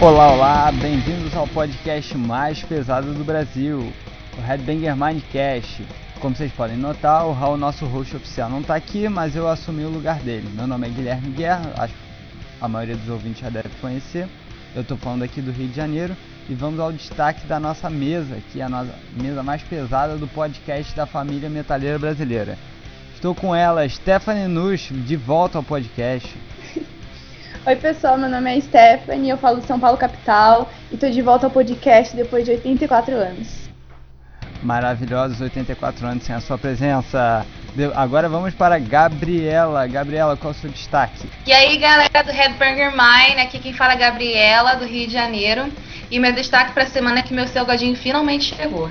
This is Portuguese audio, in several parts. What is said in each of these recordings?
Olá, olá, bem-vindos ao podcast mais pesado do Brasil, o Headbanger Mindcast. Como vocês podem notar, o Raul, nosso host oficial, não está aqui, mas eu assumi o lugar dele. Meu nome é Guilherme Guerra, acho que a maioria dos ouvintes já deve conhecer. Eu estou falando aqui do Rio de Janeiro e vamos ao destaque da nossa mesa, que é a nossa mesa mais pesada do podcast da família metaleira brasileira. Estou com ela, Stephanie Nush, de volta ao podcast. Oi pessoal, meu nome é Stephanie, eu falo de São Paulo capital e tô de volta ao podcast depois de 84 anos. Maravilhosos 84 anos sem a sua presença. Agora vamos para Gabriela. Gabriela, qual é o seu destaque? E aí galera do Headburger Mine, aqui quem fala é Gabriela, do Rio de Janeiro. E meu destaque para a semana é que meu salgadinho finalmente chegou.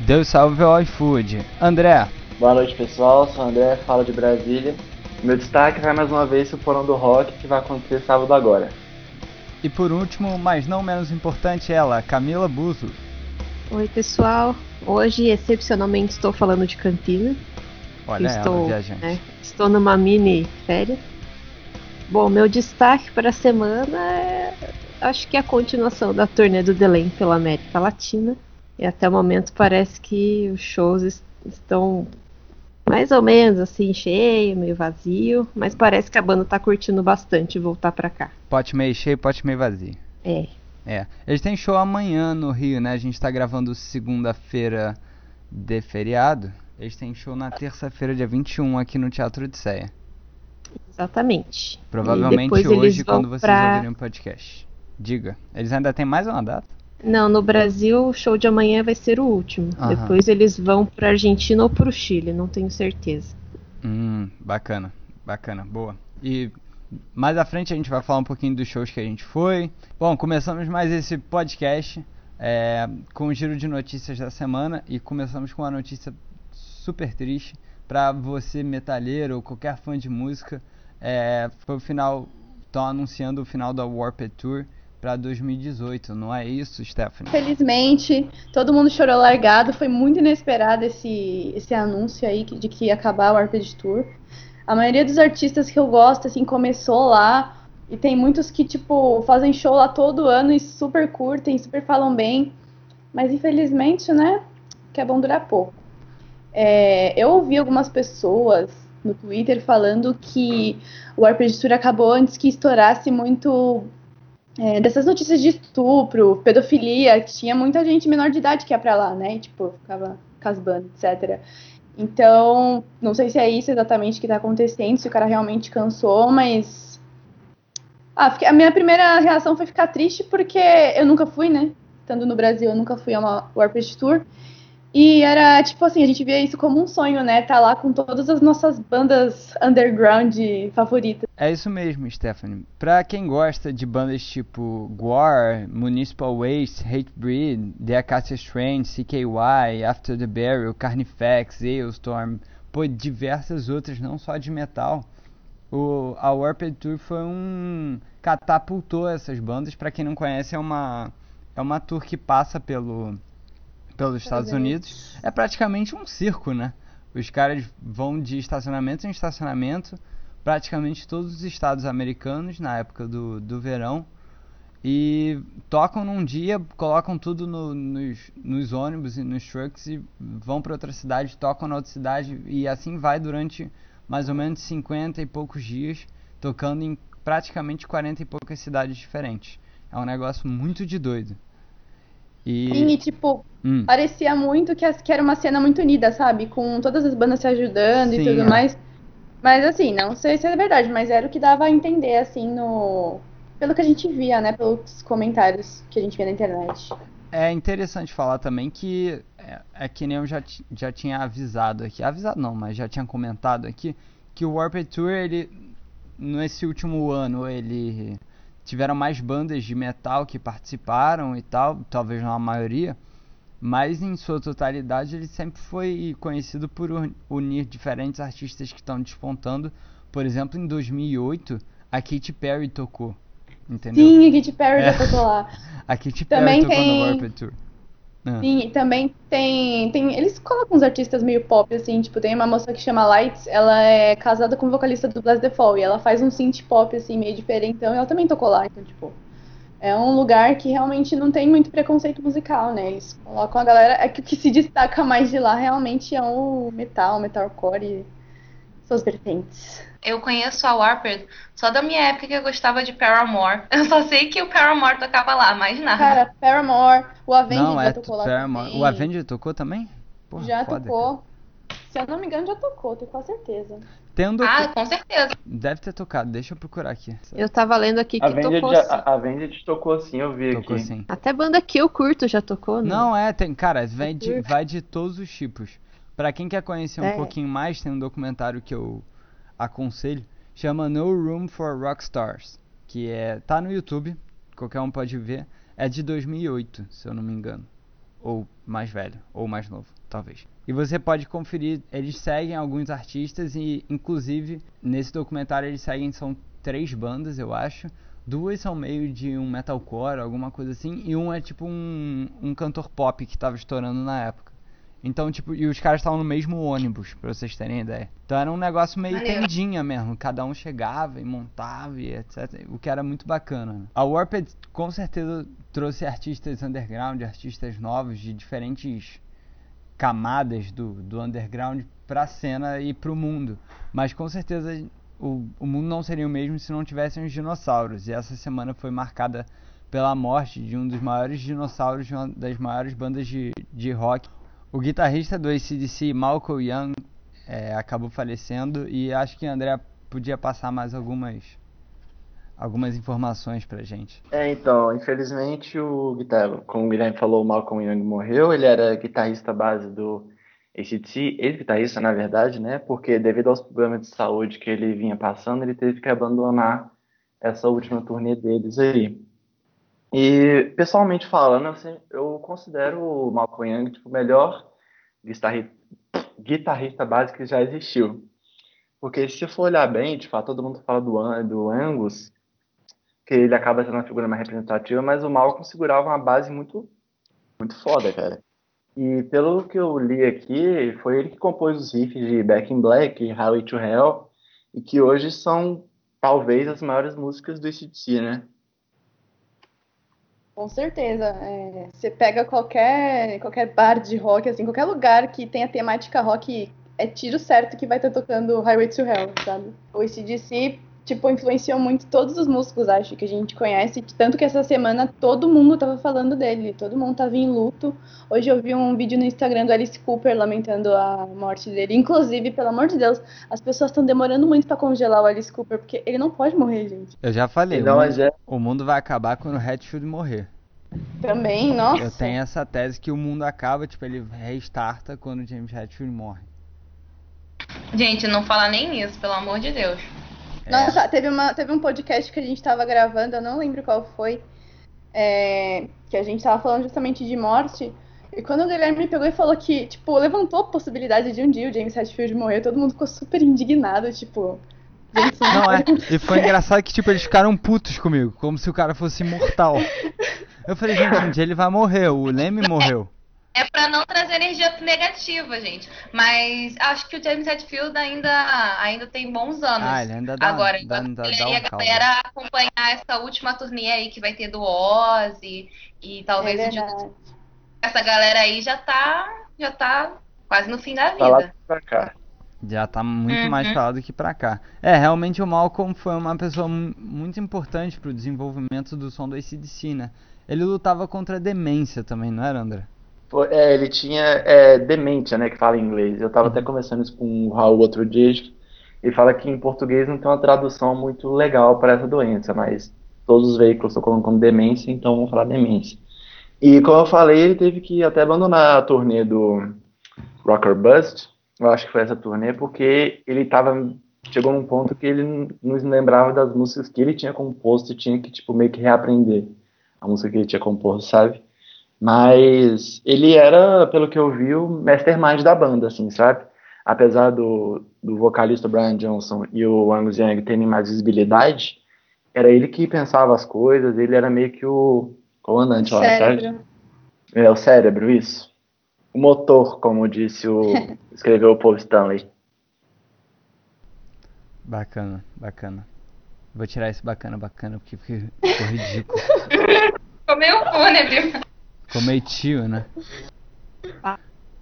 Deus salve ao iFood. André. Boa noite pessoal, sou o André, falo de Brasília. Meu destaque vai mais uma vez o Porão do Rock, que vai acontecer sábado agora. E por último, mas não menos importante, ela, Camila Buzo. Oi, pessoal. Hoje, excepcionalmente, estou falando de Campina. Olha estou, ela, viajante. É, estou numa mini férias. Bom, meu destaque para a semana é, acho que é a continuação da turnê do Delém pela América Latina. E até o momento parece que os shows estão mais ou menos assim, cheio, meio vazio, mas parece que a banda tá curtindo bastante voltar pra cá. Pote meio cheio, pote meio vazio. É. É. Eles têm show amanhã no Rio, né? A gente tá gravando segunda-feira de feriado. Eles têm show na terça-feira, dia 21, aqui no Teatro de Ceia. Exatamente. Provavelmente hoje, quando vocês pra... ouvirem o podcast. Diga. Eles ainda têm mais uma data? Não, no Brasil o show de amanhã vai ser o último. Depois eles vão pra Argentina ou pro Chile, não tenho certeza. Hum, bacana, bacana, boa. E mais à frente a gente vai falar um pouquinho dos shows que a gente foi. Bom, começamos mais esse podcast é, com o giro de notícias da semana e começamos com uma notícia super triste para você metalheiro ou qualquer fã de música. É, foi o final, estão anunciando o final da Warped Tour para 2018, não é isso, Stephanie? Felizmente, todo mundo chorou largado, foi muito inesperado esse, esse anúncio aí de que ia acabar o Arped Tour. A maioria dos artistas que eu gosto, assim, começou lá, e tem muitos que, tipo, fazem show lá todo ano e super curtem, super falam bem, mas infelizmente, né, que é bom durar pouco. É, eu ouvi algumas pessoas no Twitter falando que o Arped Tour acabou antes que estourasse muito é, dessas notícias de estupro, pedofilia, tinha muita gente menor de idade que ia pra lá, né? E, tipo, ficava casbando, etc. Então, não sei se é isso exatamente que tá acontecendo, se o cara realmente cansou, mas. Ah, a minha primeira reação foi ficar triste porque eu nunca fui, né? Estando no Brasil, eu nunca fui a uma Warped Tour. E era tipo assim, a gente via isso como um sonho, né? Tá lá com todas as nossas bandas underground favoritas. É isso mesmo, Stephanie. Pra quem gosta de bandas tipo Gwar, Municipal Waste, Hatebreed, The Acacia Strain, CKY, After the Burial, Carnifex, Ailstorm, pô, diversas outras, não só de metal. O, a Warped Tour foi um catapultou essas bandas. Para quem não conhece, é uma é uma tour que passa pelo pelos Estados Unidos, é praticamente um circo, né? Os caras vão de estacionamento em estacionamento, praticamente todos os estados americanos na época do, do verão, e tocam num dia, colocam tudo no, nos, nos ônibus e nos trucks e vão para outra cidade, tocam na outra cidade, e assim vai durante mais ou menos 50 e poucos dias, tocando em praticamente 40 e poucas cidades diferentes. É um negócio muito de doido. E... Sim, e tipo, hum. parecia muito que, que, era uma cena muito unida, sabe? Com todas as bandas se ajudando Sim, e tudo é. mais. Mas assim, não sei se é verdade, mas era o que dava a entender, assim, no. Pelo que a gente via, né? Pelos comentários que a gente via na internet. É interessante falar também que é, é que nem eu já, já tinha avisado aqui. Avisado não, mas já tinha comentado aqui que o Warped Tour, ele. Nesse último ano, ele tiveram mais bandas de metal que participaram e tal, talvez não a maioria, mas em sua totalidade ele sempre foi conhecido por unir diferentes artistas que estão despontando. Por exemplo, em 2008, a Katy Perry tocou, entendeu? Sim, a Katy Perry é. já tocou lá. a Katy Perry Também tocou tem... no Warped Tour. Ah. Sim, e também tem, tem. Eles colocam uns artistas meio pop, assim, tipo, tem uma moça que chama Lights, ela é casada com o vocalista do Blast the Fall, e ela faz um synth pop, assim, meio diferente, então ela também tocou lá, então, tipo. É um lugar que realmente não tem muito preconceito musical, né? Eles colocam a galera. É que o que se destaca mais de lá realmente é o metal, metalcore e suas vertentes. Eu conheço a Warped só da minha época que eu gostava de Paramore. Eu só sei que o Paramore tocava lá, mais nada. Cara, Paramore, o Avenged Não, já é tocou lá Paramore. também. O Avenged tocou também? Porra, já foda, tocou. Se eu não me engano, já tocou, tenho quase certeza. cara. Tem um docu- Ah, com certeza. Deve ter tocado, deixa eu procurar aqui. Eu tava lendo aqui que A tocou já- sim. a Avenged tocou sim, eu vi Tocou aqui. sim. Até banda que eu curto já tocou, né? Não, é, tem, cara, vai de, vai de todos os tipos. Pra quem quer conhecer um É. pouquinho mais, tem um documentário que eu aconselho, chama No Room for Rockstars, que é tá no YouTube, qualquer um pode ver. É de 2008, se eu não me engano, ou mais velho, ou mais novo, talvez. E você pode conferir, eles seguem alguns artistas e inclusive nesse documentário eles seguem são três bandas, eu acho. Duas são meio de um metalcore, alguma coisa assim, e um é tipo um, um cantor pop que tava estourando na época. Então, tipo, e os caras estavam no mesmo ônibus, pra vocês terem ideia. Então era um negócio meio Maneiro. tendinha mesmo. Cada um chegava e montava e etc. O que era muito bacana. né? A Warped com certeza trouxe artistas underground, artistas novos de diferentes camadas do, do underground pra cena e pro mundo. Mas com certeza o, o mundo não seria o mesmo se não tivessem os dinossauros. E essa semana foi marcada pela morte de um dos maiores dinossauros de uma das maiores bandas de, de rock. O guitarrista do ACDC, Malcolm Young, é, acabou falecendo e acho que André podia passar mais algumas algumas informações pra gente. É, então, infelizmente o guitarra, como o Guilherme falou, o Malcolm Young morreu. Ele era guitarrista base do ACDC, ex-guitarrista, na verdade, né? Porque devido aos problemas de saúde que ele vinha passando, ele teve que abandonar essa última turnê deles aí. E, pessoalmente falando, assim, eu considero o Malcolm Young tipo, o melhor guitarrista, base que já existiu. Porque se for olhar bem, fato, todo mundo fala do, do Angus, que ele acaba sendo uma figura mais representativa, mas o Malcolm segurava uma base muito, muito foda, cara. E pelo que eu li aqui, foi ele que compôs os riffs de Back in Black, Highway to Hell, e que hoje são talvez as maiores músicas do ACDC, né? Com certeza. é, você pega qualquer, qualquer bar de rock, assim, qualquer lugar que tenha temática rock, é tiro certo que vai estar tocando Highway to Hell, sabe? O ACDC, tipo, influenciou muito todos os músicos, acho, que a gente conhece. Tanto que essa semana todo mundo tava falando dele, todo mundo tava em luto. Hoje eu vi um vídeo no Instagram do Alice Cooper lamentando a morte dele. Inclusive, pelo amor de Deus, as pessoas estão demorando muito pra congelar o Alice Cooper, porque ele não pode morrer, gente. Eu já falei, Não, o, mas mundo, é- o mundo vai acabar quando o Hatfield morrer. Também, nossa. Eu tenho essa tese que o mundo acaba, tipo, ele restarta quando o James Hatfield morre. Gente, não fala nem isso, pelo amor de Deus. É. Nossa, teve, uma, teve um podcast que a gente tava gravando, eu não lembro qual foi, é, que a gente tava falando justamente de morte. E quando o Guilherme me pegou e falou que, tipo, levantou a possibilidade de um dia o James Hetfield morrer, todo mundo ficou super indignado, tipo. Gente, Não, é. E foi engraçado que, tipo, eles ficaram putos comigo, como se o cara fosse imortal. Eu falei, gente, um dia ele vai morrer, o Leme morreu. É pra não trazer energia negativa, gente. Mas acho que o James Hetfield ainda, ainda tem bons anos. Ah, ele ainda dá, Agora, dá, dá, dá aí um a galera acompanhar essa última turnê aí que vai ter do Ozzy e talvez É o essa galera aí já tá, já tá quase no fim da Tá lá vida. pra cá. Já tá muito Uhum. mais pra lá do que pra cá. É, realmente o Malcolm foi uma pessoa mu- muito importante pro desenvolvimento do som do ACDC, né? Ele lutava contra a demência também, não era, André? É, ele tinha é, demência, né, que fala em inglês. Eu tava até conversando isso com o Raul outro dia. Ele fala que em português não tem uma tradução muito legal para essa doença, mas todos os veículos estão colocando demência, então vamos falar demência. E como eu falei, ele teve que até abandonar a turnê do Rock or Bust, eu acho que foi essa turnê, porque ele tava, chegou num ponto que ele não lembrava das músicas que ele tinha composto e tinha que, tipo, meio que reaprender a música que ele tinha composto, sabe? Mas ele era, pelo que eu vi, o mastermind da banda, assim, sabe? Apesar do, do vocalista Brian Johnson e o Angus Young terem mais visibilidade, era ele que pensava as coisas, ele era meio que o comandante lá, sabe? Cérebro. É o cérebro, isso. O motor, como disse o escreveu o Paul Stanley. Bacana, bacana. Vou tirar esse bacana, bacana, porque ficou ficou ridículo. Ficou meio fúnebre. Ficou meio tio, né?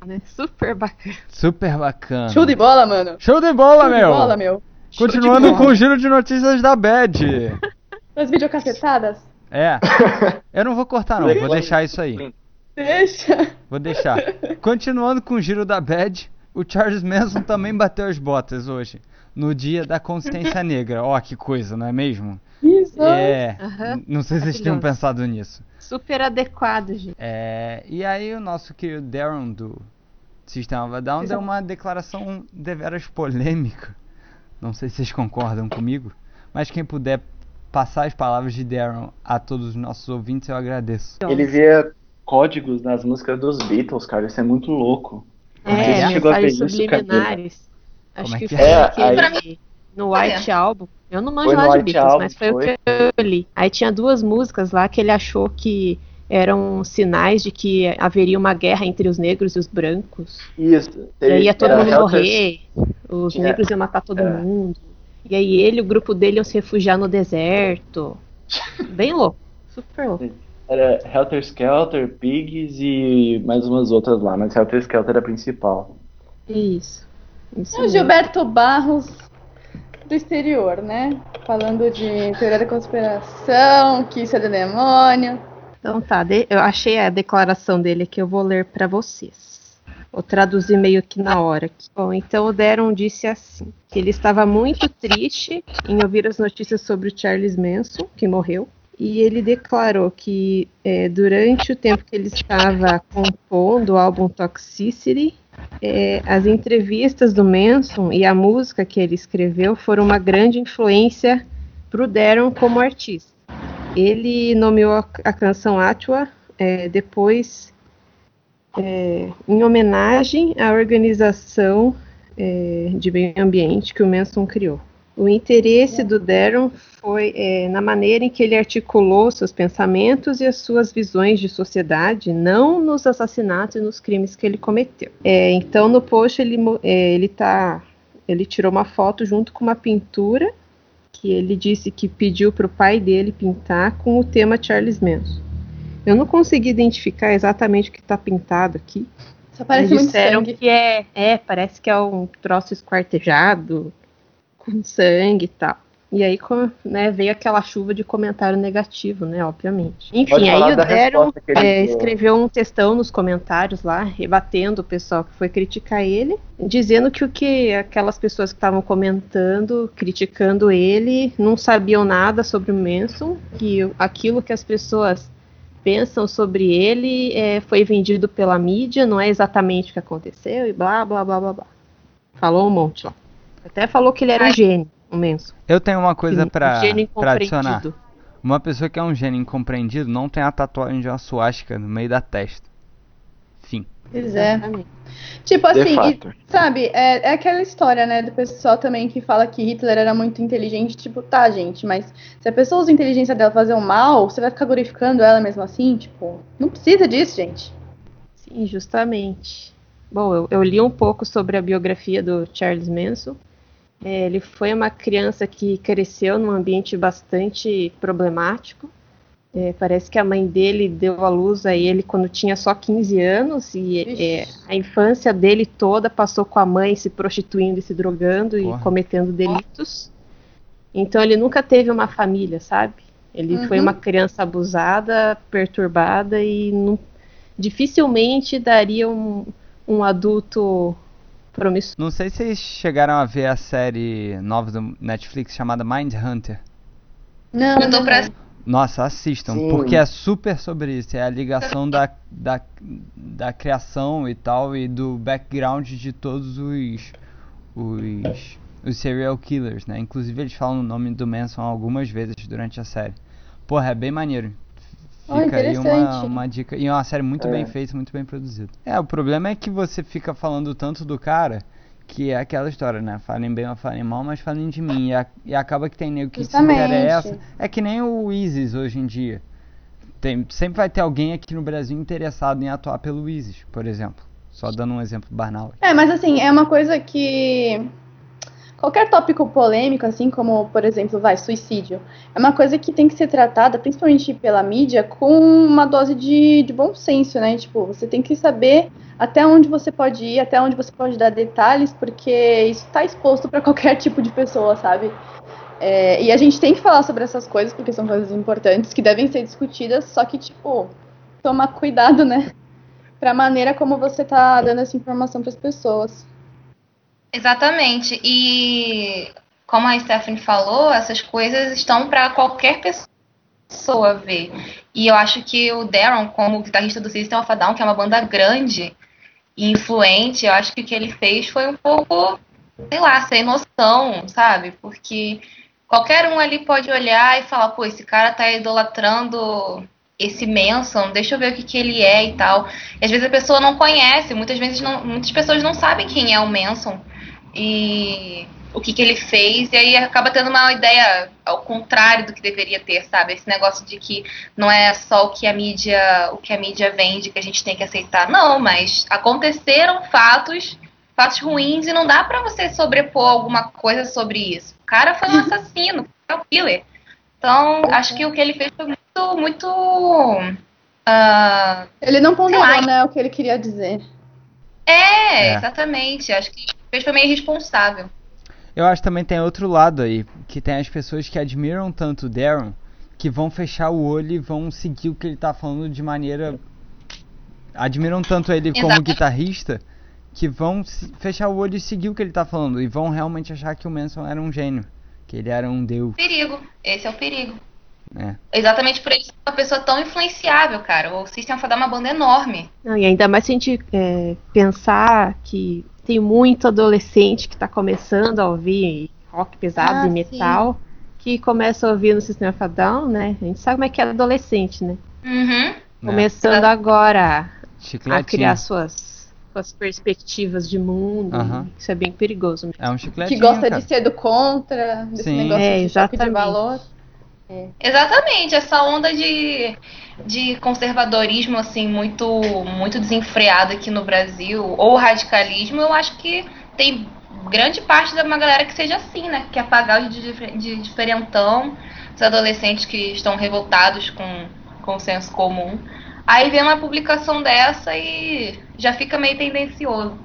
Né? Super bacana. Super bacana. Show de bola, mano. Show de bola, Show de meu! bola, meu. Continuando de com o giro de notícias da Bad. As videocacetadas? É. Eu não vou cortar, não. Vou deixar isso aí. Deixa. Vou deixar. Continuando com o giro da Bad, o Charles Manson também bateu as botas hoje. No dia da consciência negra. Ó, que coisa, não é mesmo? Isso. É. N- Não sei se vocês tinham pensado nisso. Super adequado, gente. É, e aí o nosso querido Darren do Sistema of a Down deu uma declaração deveras polêmica. Não sei se vocês concordam comigo, mas quem puder passar as palavras de Darren a todos os nossos ouvintes, eu agradeço. Ele via códigos nas músicas dos Beatles, cara. Isso é muito louco. É, se chegou a ver mensagens isso, subliminares. Como Acho é que que foi é? aquele É, aí- no White Album. Eu não manjo lá de White Beatles, Album, mas foi, foi. o que eu li. Aí tinha duas músicas lá que ele achou que eram sinais de que haveria uma guerra entre os negros e os brancos. Isso. E aí ia todo mundo morrer, os Tinha- negros iam matar todo é. mundo. E aí ele e o grupo dele iam se refugiar no deserto. Bem louco, super louco. Era Helter Skelter, Pigs e mais umas outras lá, mas Helter Skelter era a principal. Isso. Isso É o. Gilberto Barros do exterior, né? Falando de teoria da conspiração, que isso é do demônio. Então tá, eu achei a declaração dele que eu vou ler para vocês. Vou traduzir meio que na hora. aqui. Bom, então o Deron disse assim: que ele estava muito triste em ouvir as notícias sobre o Charles Manson, que morreu. E ele declarou que eh, durante o tempo que ele estava compondo o álbum Toxicity, eh, as entrevistas do Manson e a música que ele escreveu foram uma grande influência para o Deron como artista. Ele nomeou a, a canção Atua eh, depois eh, em homenagem à organização eh, de meio ambiente que o Manson criou. O interesse do Darren foi eh, na maneira em que ele articulou seus pensamentos e as suas visões de sociedade, não nos assassinatos e nos crimes que ele cometeu. Eh, então, no post ele, eh, ele tá, ele tirou uma foto junto com uma pintura que ele disse que pediu para o pai dele pintar com o tema Charles Manson. Eu não consegui identificar exatamente o que está pintado aqui. Só parece Eles muito disseram sangue. que é, é, parece que é um troço esquartejado, com sangue e tal. E aí né, veio aquela chuva de comentário negativo, né, obviamente. Enfim, aí o ele é, escreveu um textão nos comentários lá, rebatendo o pessoal que foi criticar ele, dizendo que o que aquelas pessoas que estavam comentando, criticando ele, não sabiam nada sobre o Manson, que aquilo que as pessoas pensam sobre ele é, foi vendido pela mídia, não é exatamente o que aconteceu, e blá blá blá blá blá. Falou um monte lá. Até falou que ele era um gênio, o Manson. Eu tenho uma coisa um pra, gênio pra adicionar. incompreendido. Uma pessoa que é um gênio incompreendido não tem a tatuagem de uma suástica no meio da testa. Fim. Pois é. Exatamente. Tipo assim, e, sabe, é, é aquela história, né, do pessoal também que fala que Hitler era muito inteligente, tipo, tá, gente, mas se a pessoa usa a inteligência dela fazer um mal, você vai ficar glorificando ela mesmo assim? Tipo, não precisa disso, gente. Sim, justamente. Bom, eu, eu li um pouco sobre a biografia do Charles Manson. É, ele foi uma criança que cresceu num ambiente bastante problemático. É, parece que a mãe dele deu à luz a ele quando tinha só 15 anos e é, a infância dele toda passou com a mãe se prostituindo e se drogando Porra. e cometendo delitos. Então ele nunca teve uma família, sabe? Ele foi Uhum. uma criança abusada, perturbada e não, dificilmente daria um, um adulto promissor. Não sei se vocês chegaram a ver a série nova do Netflix chamada Mindhunter. Não, Eu tô não, pra-. Nossa, assistam, Sim. porque é super sobre isso. É a ligação da, da, da criação e tal, e do background de todos os, os, os serial killers, né? Inclusive eles falam o nome do Manson algumas vezes durante a série. Porra, é bem maneiro. Oh, Fica aí uma, uma dica. E é uma série muito É. bem feita, muito bem produzida. É, o problema é que você fica falando tanto do cara que é aquela história, né? Falem bem ou falem mal, mas falem de mim. E, a- e acaba que tem nego que se Justamente. interessa. É que nem o ISIS hoje em dia. Tem, sempre vai ter alguém aqui no Brasil interessado em atuar pelo ISIS, por exemplo. Só dando um exemplo banal. É, mas assim, é uma coisa que. Qualquer tópico polêmico, assim como, por exemplo, vai, suicídio, é uma coisa que tem que ser tratada, principalmente pela mídia, com uma dose de, de bom senso, né? Tipo, você tem que saber até onde você pode ir, até onde você pode dar detalhes, porque isso está exposto para qualquer tipo de pessoa, sabe? É, e a gente tem que falar sobre essas coisas, porque são coisas importantes, que devem ser discutidas, só que, tipo, tomar cuidado, né? Pra maneira como você tá dando essa informação para as pessoas. Exatamente. E como a Stephanie falou, essas coisas estão para qualquer pessoa ver. E eu acho que o Darren, como guitarrista do System of a Down, que é uma banda grande, influente, eu acho que o que ele fez foi um pouco, sei lá, sem noção, sabe? Porque qualquer um ali pode olhar e falar, pô, esse cara tá idolatrando esse Manson, deixa eu ver o que, que ele é e tal. E às vezes a pessoa não conhece, muitas vezes não, muitas pessoas não sabem quem é o Manson e o que, que ele fez, e aí acaba tendo uma ideia ao contrário do que deveria ter, sabe? Esse negócio de que não é só o que a mídia, o que a mídia vende que a gente tem que aceitar. Não, mas aconteceram fatos, fatos ruins e não dá para você sobrepor alguma coisa sobre isso. O cara foi um assassino, foi um killer. Então, acho que o que ele fez foi muito, muito. Uh, ele não ponderou, né, o que ele queria dizer. É, é, exatamente. Acho que fez foi meio irresponsável. Eu acho que também tem outro lado aí, que tem as pessoas que admiram tanto o Darren, que vão fechar o olho e vão seguir o que ele tá falando de maneira. Admiram tanto ele como guitarrista, que vão fechar o olho e seguir o que ele tá falando, e vão realmente achar que o Manson era um gênio, que ele era um deus. Perigo, esse é o perigo. É. Exatamente por ele ser uma pessoa tão influenciável, cara. O System of a Down é uma banda enorme. Não, e ainda mais se a gente é, pensar que tem muito adolescente que está começando a ouvir rock pesado ah, e metal, sim. que começa a ouvir no System of a Down, né? A gente sabe como é que é adolescente, né? Uhum. Começando é. agora a criar suas, suas perspectivas de mundo. Uhum. Isso é bem perigoso mesmo. É um chicletinho, Que gosta cara. de ser do contra, desse sim. negócio é, de de valor. É. Exatamente, essa onda de, de conservadorismo assim muito muito desenfreado aqui no Brasil, ou radicalismo, eu acho que tem grande parte de uma galera que seja assim, né? Que apagar o de, de diferentão, os adolescentes que estão revoltados com, com o senso comum. Aí vem uma publicação dessa e já fica meio tendencioso.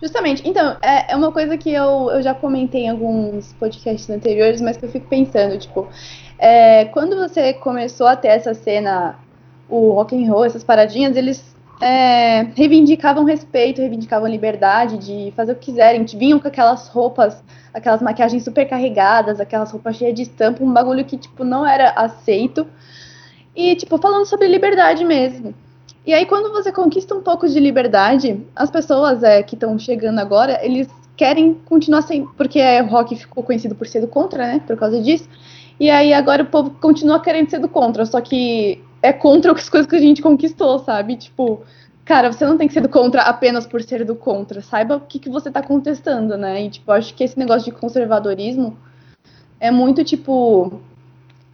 Justamente. Então, é, é uma coisa que eu, eu já comentei em alguns podcasts anteriores, mas que eu fico pensando, tipo, é, quando você começou a ter essa cena, o rock and roll, essas paradinhas, eles é, reivindicavam respeito, reivindicavam liberdade de fazer o que quiserem, vinham com aquelas roupas, aquelas maquiagens super carregadas, aquelas roupas cheias de estampa, um bagulho que, tipo, não era aceito. E, tipo, falando sobre liberdade mesmo. E aí, quando você conquista um pouco de liberdade, as pessoas é, que estão chegando agora, eles querem continuar sem. Porque o rock ficou conhecido por ser do contra, né? Por causa disso. E aí, agora o povo continua querendo ser do contra, só que é contra as coisas que a gente conquistou, sabe? Tipo, cara, você não tem que ser do contra apenas por ser do contra. Saiba o que, que você tá contestando, né? E, tipo, acho que esse negócio de conservadorismo é muito, tipo,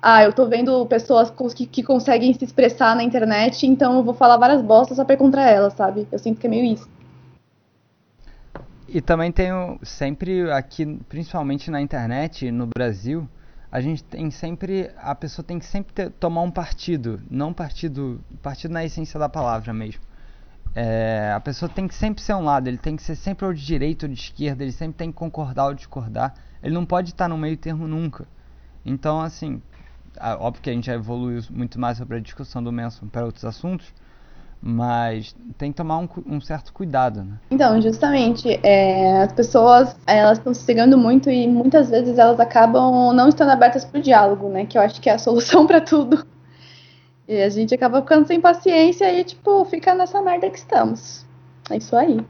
ah, eu tô vendo pessoas que, que, conseguem se expressar na internet, então eu vou falar várias bostas só pra ir contra elas, sabe? Eu sinto que é meio isso. E também tenho sempre aqui, principalmente na internet, no Brasil, a gente tem sempre, a pessoa tem que sempre ter, tomar um partido, não partido, partido na essência da palavra mesmo. É, a pessoa tem que sempre ser um lado, ele tem que ser sempre ou de direita ou de esquerda, ele sempre tem que concordar ou discordar, ele não pode estar no meio termo nunca. Então, assim, óbvio que a gente já evoluiu muito mais sobre a discussão do Manson para outros assuntos, mas tem que tomar um, um certo cuidado, né? Então, justamente, é, as pessoas elas estão se cegando muito e muitas vezes elas acabam não estando abertas para o diálogo, né? Que eu acho que é a solução para tudo. E a gente acaba ficando sem paciência e, tipo, fica nessa merda que estamos. É isso aí.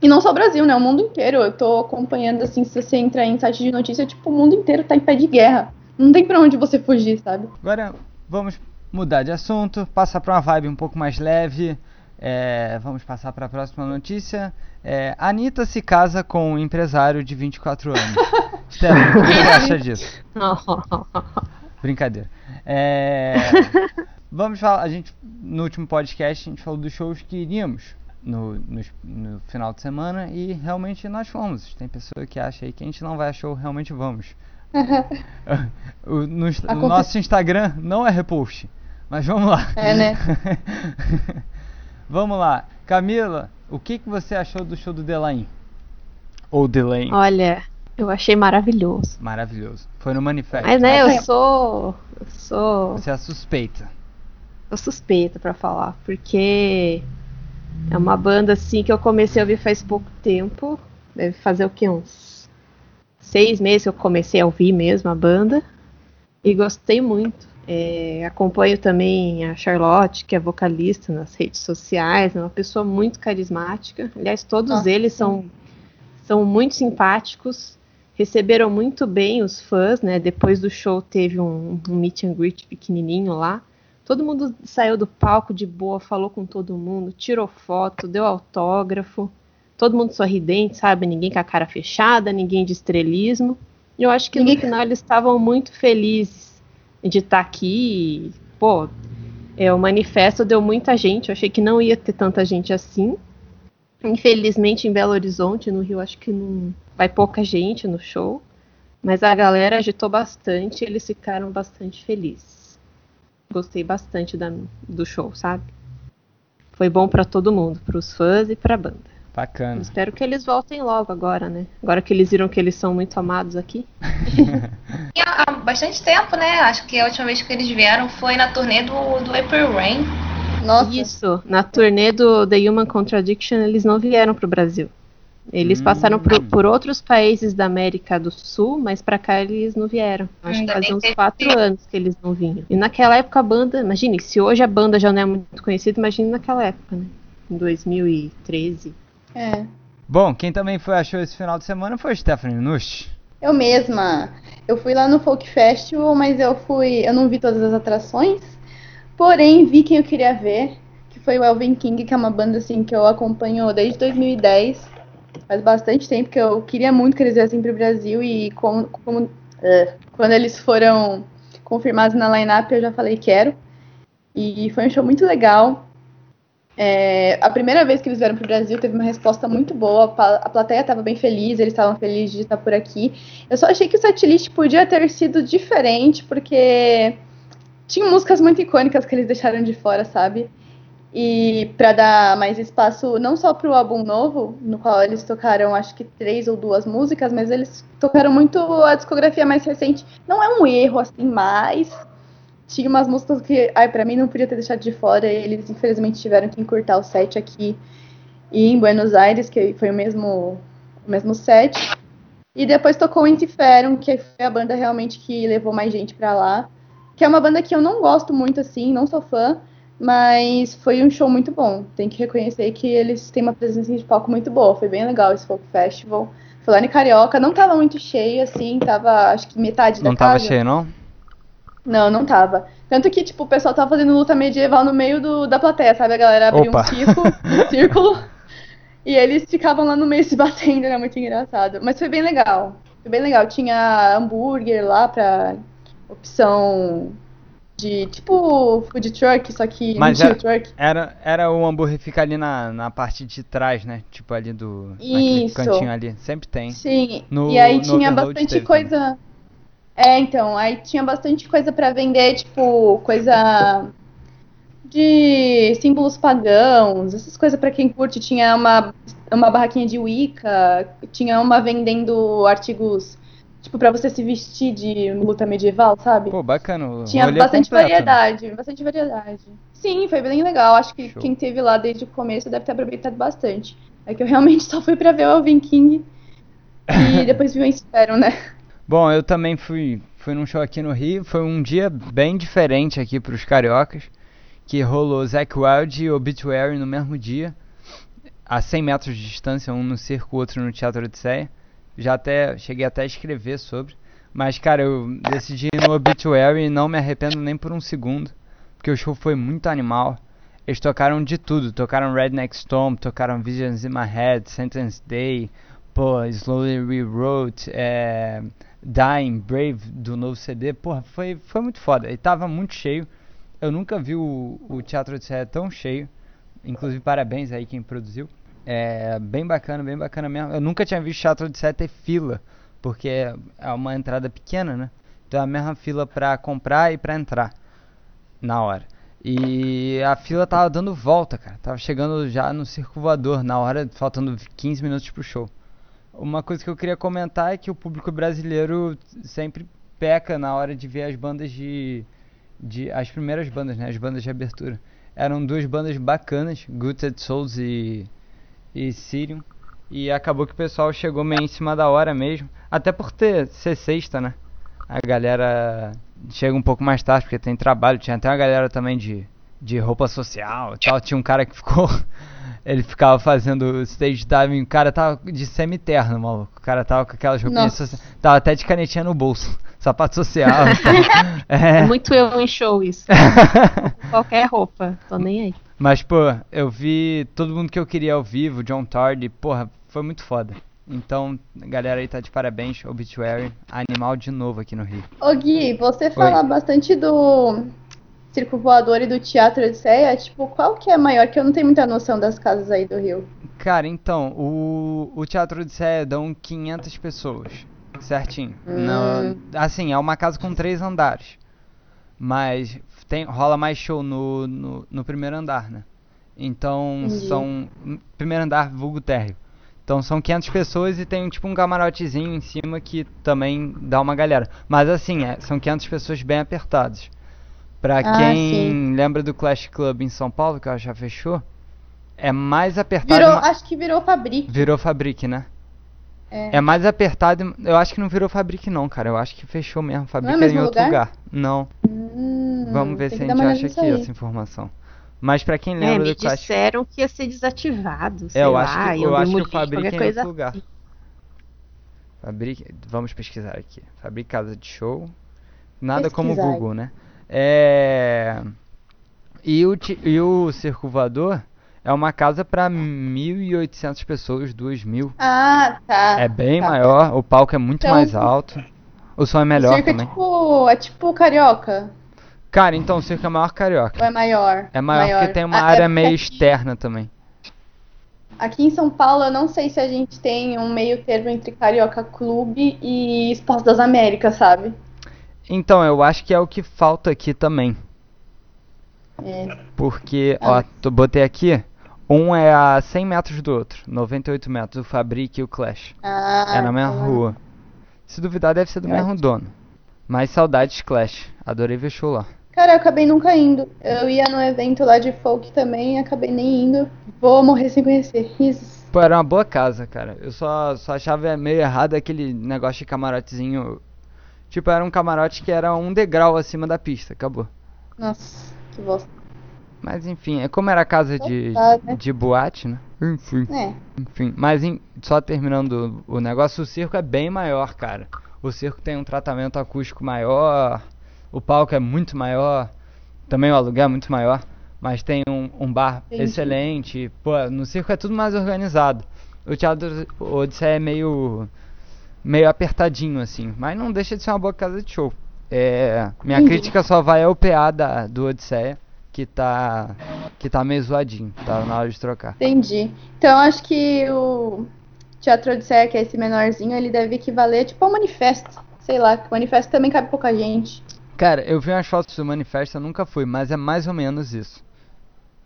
E não só o Brasil, né? O mundo inteiro. Eu tô acompanhando, assim, se você entrar em site de notícia, tipo, o mundo inteiro tá em pé de guerra. Não tem pra onde você fugir, sabe? Agora vamos mudar de assunto, passar pra uma vibe um pouco mais leve. É, vamos passar para a próxima notícia. É, Anitta se casa com um empresário de 24 anos. Stefan, o que você acha disso? Brincadeira. É, vamos falar. A gente, no último podcast, a gente falou dos shows que iríamos no, no, no, final de semana e realmente nós fomos. Tem pessoa que acha aí que a gente não vai a show, realmente vamos. o, no, o nosso Instagram não é repost, mas vamos lá. É, né? vamos lá. Camila, o que, que você achou do show do Delain? Ou Delain? Olha, eu achei maravilhoso. Maravilhoso. Foi no manifesto. Mas né, eu sou. Eu sou. Você é suspeita. Sou suspeita para falar, porque é uma banda assim que eu comecei a ouvir faz pouco tempo. Deve fazer o que? Uns seis meses que eu comecei a ouvir mesmo a banda. E gostei muito. É, acompanho também a Charlotte, que é vocalista nas redes sociais, é uma pessoa muito carismática. Aliás, todos Nossa, eles são, são muito simpáticos, receberam muito bem os fãs, né? Depois do show teve um, um meet and greet pequenininho lá. Todo mundo saiu do palco de boa, falou com todo mundo, tirou foto, deu autógrafo. Todo mundo sorridente, sabe? Ninguém com a cara fechada, ninguém de estrelismo. E eu acho que no final eles estavam muito felizes de estar tá aqui. Pô, é, o manifesto deu muita gente. Eu achei que não ia ter tanta gente assim. Infelizmente, em Belo Horizonte, no Rio, acho que não vai pouca gente no show. Mas a galera agitou bastante, eles ficaram bastante felizes gostei bastante da, do show, sabe? Foi bom para todo mundo, para os fãs e para a banda. Bacana. Espero que eles voltem logo agora, né? Agora que eles viram que eles são muito amados aqui. há bastante tempo, né? Acho que a última vez que eles vieram foi na turnê do, do April Rain. Nossa. Isso, na turnê do The Human Contradiction eles não vieram pro Brasil. Eles hum. passaram por, por, outros países da América do Sul, mas para cá eles não vieram. Acho que fazia uns quatro anos que eles não vinham. E naquela época a banda, imagine, se hoje a banda já não é muito conhecida, imagine naquela época, né? Em 2013. É. Bom, quem também foi achou esse final de semana foi Stephanie Nush. Eu mesma. Eu fui lá no Folk Festival, mas eu fui. Eu não vi todas as atrações. Porém, vi quem eu queria ver, que foi o Elvin King, que é uma banda assim que eu acompanho desde 2010 faz bastante tempo que eu queria muito que eles viessem para o Brasil e como, como uh, quando eles foram confirmados na line-up eu já falei quero. E foi um show muito legal. É, a primeira vez que eles vieram para o Brasil teve uma resposta muito boa, a plateia estava bem feliz, eles estavam felizes de estar por aqui. Eu só achei que o setlist podia ter sido diferente, porque tinha músicas muito icônicas que eles deixaram de fora, sabe? E para dar mais espaço não só para o álbum novo, no qual eles tocaram acho que três ou duas músicas, mas eles tocaram muito a discografia mais recente. Não é um erro assim, mas tinha umas músicas que, ai, para mim não podia ter deixado de fora. E eles infelizmente tiveram que encurtar o set aqui e em Buenos Aires, que foi o mesmo o mesmo set. E depois tocou Intiferum, que foi a banda realmente que levou mais gente para lá, que é uma banda que eu não gosto muito assim, não sou fã mas foi um show muito bom. Tem que reconhecer que eles têm uma presença de palco muito boa. Foi bem legal esse folk festival. Foi lá em Carioca, não tava muito cheio, assim, tava acho que metade da não casa. Não tava cheio, não? Não, não tava. Tanto que, tipo, o pessoal tava fazendo luta medieval no meio do, da plateia, sabe? A galera abriu Opa. um círculo, um círculo, e eles ficavam lá no meio se batendo, era muito engraçado. Mas foi bem legal. Foi bem legal. Tinha hambúrguer lá pra opção de tipo food truck, só que Mas era, truck. Era, era o hambúrguer fica ali na, na parte de trás, né? Tipo ali do Isso. cantinho ali. Sempre tem. Sim. No, e aí tinha bastante coisa. Também. É, então, aí tinha bastante coisa para vender, tipo, coisa de símbolos pagãos, essas coisas para quem curte. Tinha uma, uma barraquinha de Wicca, tinha uma vendendo artigos tipo, pra você se vestir de luta medieval, sabe? Pô, bacana. Tinha bastante completo, né? variedade, né? bastante variedade. Sim, foi bem legal. Acho que Show. quem teve lá desde o começo deve ter aproveitado bastante. É que eu realmente só fui pra ver o Alvin King e depois vi o Inspiron, né? Bom, eu também fui, fui num show aqui no Rio. Foi um dia bem diferente aqui pros cariocas. Que rolou Zack Wild e Obituary no mesmo dia. A 100 metros de distância, um no circo, outro no Teatro Odisseia. Já até cheguei até a escrever sobre. Mas, cara, eu decidi ir no Obituary e não me arrependo nem por um segundo. Porque o show foi muito animal. Eles tocaram de tudo. Tocaram Redneck Storm, tocaram Visions in My Head, Sentence Day, pô, Slowly Rewrote, é, Dying, Brave do novo CD. Porra, foi, foi muito foda. E tava muito cheio. Eu nunca vi o, o Teatro de Serra tão cheio. Inclusive, parabéns aí quem produziu. É bem bacana, bem bacana mesmo. Eu nunca tinha visto Teatro Odisseia ter fila, porque é uma entrada pequena, né? Então é a mesma fila pra comprar e pra entrar na hora. E a fila tava dando volta, cara. Tava chegando já no circo voador, na hora, faltando 15 minutos pro show. Uma coisa que eu queria comentar é que o público brasileiro sempre peca na hora de ver as bandas de. de as primeiras bandas, né? As bandas de abertura. Eram duas bandas bacanas, Gutted Souls e. e Sirium. E acabou que o pessoal chegou meio em cima da hora mesmo. Até por ter ser sexta, né? A galera chega um pouco mais tarde porque tem trabalho. Tinha até uma galera também de, de roupa social e tal. Tinha um cara que ficou. Ele ficava fazendo stage diving. O cara tava de semi-terno, maluco. O cara tava com aquelas roupinhas. Tava até de canetinha no bolso. Sapato social. então. É muito eu em show isso. Qualquer roupa, tô nem aí. Mas, pô, eu vi todo mundo que eu queria ao vivo, John Tardy, porra, foi muito foda. Então, a galera aí tá de parabéns, Obituary, animal de novo aqui no Rio. Ô Gui, você fala bastante do Circo Voador e do Teatro Odisseia. Tipo, qual que é maior? Que eu não tenho muita noção das casas aí do Rio. Cara, então, o, o Teatro Odisseia dão 500 pessoas, certinho. Hum. No- assim, é uma casa com três andares, mas tem, rola mais show no, no, no primeiro andar, né? Então, Entendi. são... Primeiro andar, vulgo térreo. Então são 500 pessoas e tem tipo um camarotezinho em cima que também dá uma galera. Mas assim, é, são 500 pessoas bem apertadas. Pra Ah, quem sim. lembra do Clash Club em São Paulo, que eu acho que já fechou, é mais apertado. Virou, ma- acho que virou Fabric. Virou Fabric, né? É. É mais apertado. Eu acho que não virou Fabric, não, cara. Eu acho que fechou mesmo. Fabric é em outro lugar? lugar. Não. Hum, Vamos ver se a gente acha aqui aí. essa informação. Mas pra quem É, lembra me do Clash disseram que ia ser desativado, sei É, eu lá, acho que, iam eu acho que o Fabric é em outro lugar. assim. Fabric, vamos pesquisar aqui. Fabric Casa de Show. Nada como o Pesquisar. Google, né? É... E o, e o Circo Voador é uma casa pra 1.800 pessoas, 2.000. Ah, tá. É bem tá. maior, o palco é muito Então- mais alto. O som é O melhor circo também. é tipo, é tipo carioca. Cara, então o circo é maior que Ou carioca. é maior? É maior, porque tem uma Ah, é área porque meio aqui- externa também. Aqui em São Paulo, eu não sei se a gente tem um meio termo entre Carioca Clube e Espaço das Américas, sabe? Então, eu acho que é o que falta aqui também. É. Porque, Ah, ó, tô, botei aqui. Um é a 100 metros do outro, 98 metros, o Fabric e o Clash. Ah, é na mesma então- rua. Se duvidar, deve ser do Eu mesmo dono. Mas saudades Clash. Adorei ver show lá. Cara, eu acabei nunca indo. Eu ia no evento lá de folk também, acabei nem indo. Vou morrer sem conhecer. Risos. Pô, era uma boa casa, cara. Eu só, só achava meio errado aquele negócio de camarotezinho. Tipo, era um camarote que era um degrau acima da pista, acabou. Nossa, que bosta. Mas enfim, é como era casa de, Tá, né? de boate, né? Enfim. É. Enfim, mas em- só terminando o negócio, o circo é bem maior, cara. O circo tem um tratamento acústico maior, o palco é muito maior, também o aluguel é muito maior, mas tem um, um bar excelente. Pô, no circo é tudo mais organizado. O Teatro Odisseia é meio, meio apertadinho, assim, mas não deixa de ser uma boa casa de show. É, minha Entendi. crítica só vai ao PA da, do Odisseia, que tá, que tá meio zoadinho, tá na hora de trocar. Entendi. Então, eu acho que o Teatro Odisseia, que é esse menorzinho, ele deve equivaler tipo ao manifesto. Sei lá, que o manifesto também cabe pouca gente. Cara, eu vi umas fotos do manifesto, eu nunca fui, mas é mais ou menos isso.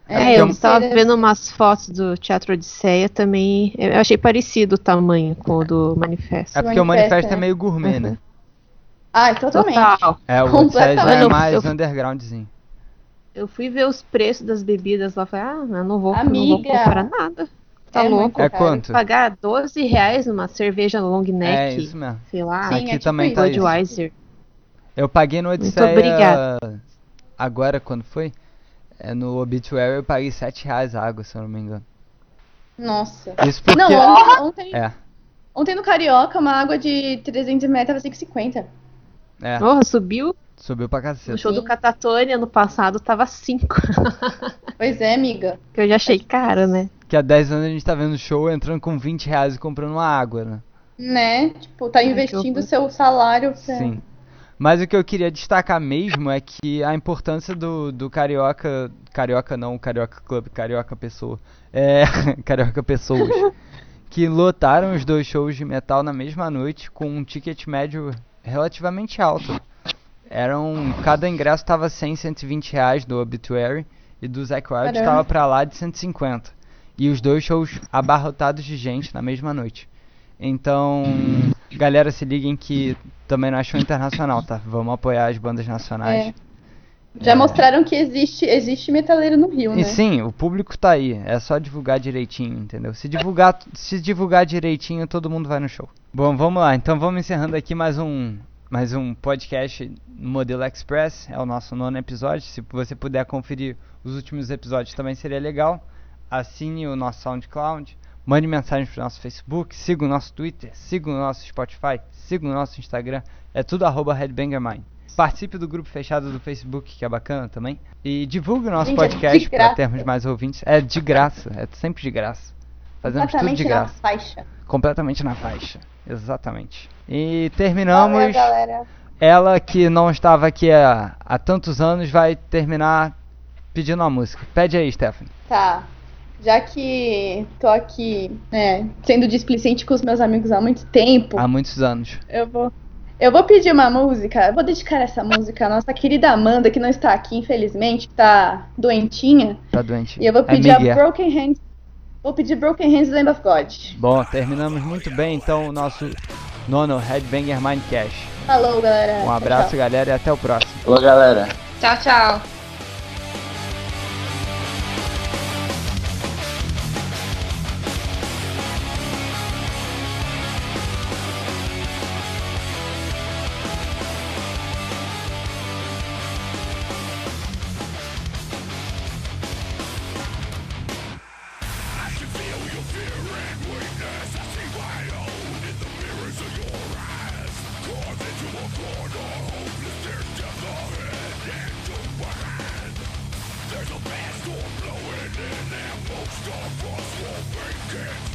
É, É, eu então- tava vendo umas fotos do Teatro Odisseia também. Eu achei parecido o tamanho com o do Manifesto. É porque o manifesto, manifesto é né? meio gourmet, né? Ah, totalmente. Total. É, o Odisseia já é mais Eu- undergroundzinho. Eu fui ver os preços das bebidas lá, falei, ah, eu não vou, não vou Amiga, comprar nada. Tá é louco. muito É quanto? Pagar 12 reais numa cerveja long É neck, isso mesmo. sei lá, Sim, Aqui é tipo também isso. tá isso. Budweiser. Eu paguei no Muito Odisseia obrigada. agora, quando foi? É, no Obituary eu paguei 7 reais a água, se eu não me engano. Nossa. Isso porque... Não, ontem, ontem, É, ontem no Carioca, uma água de 300 ml tava 5,50. é, Porra, subiu subiu pra no cacete. show do Sim. Catatônia ano passado, tava 5. Pois é, amiga. que eu já achei caro, né? Que há 10 anos a gente tá vendo show entrando com 20 reais e comprando uma água, né? Né? Tipo, tá que investindo horror. seu salário pra... Sim. Mas o que eu queria destacar mesmo é que a importância do, do Carioca. Carioca não, Carioca Club, Carioca Pessoa. É. Carioca Pessoas. que lotaram os dois shows de metal na mesma noite com um ticket médio relativamente alto. Eram. Cada ingresso estava 100, 120 reais do Obituary e do Zack Wild estava pra lá de 150. E os dois shows abarrotados de gente na mesma noite. Então, galera, se liguem que também não é show internacional, tá? Vamos apoiar as bandas nacionais. É. Já mostraram que existe, existe metaleiro no Rio, E né? sim, o público tá aí. É só divulgar direitinho, entendeu? Se divulgar, se divulgar direitinho, todo mundo vai no show. Bom, vamos lá. Então vamos encerrando aqui mais um mais um podcast modelo Express. É o nosso nono episódio. Se você puder conferir os últimos episódios também seria legal. Assine o nosso SoundCloud, mande mensagem pro nosso Facebook, siga o nosso Twitter, siga o nosso Spotify, siga o nosso Instagram. É tudo arroba HeadbangerMind. Participe do grupo fechado do Facebook, que é bacana também. E divulgue o nosso Gente, é podcast para graça. termos mais ouvintes. É de graça, é sempre de graça. Fazemos tudo de Completamente na graça. faixa. Completamente na faixa. Exatamente. E Valeu, terminamos. galera. Ela que não estava aqui há, há tantos anos vai terminar pedindo uma música. Pede aí, Stephanie. Tá. Já que tô aqui, né, sendo displicente com os meus amigos há muito tempo, Há muitos anos. eu vou. Eu vou pedir uma música, eu vou dedicar essa música à nossa querida Amanda, que não está aqui, infelizmente, que tá doentinha. Tá doente. E eu vou É pedir a Miguel. Broken Hands. Vou pedir Broken Hands Lamb of God. Bom, terminamos muito bem então o nosso nono Headbanger Mindcast. Falou, galera. Um abraço, Tchau. galera, e até o próximo. Falou, galera. Tchau, tchau. death.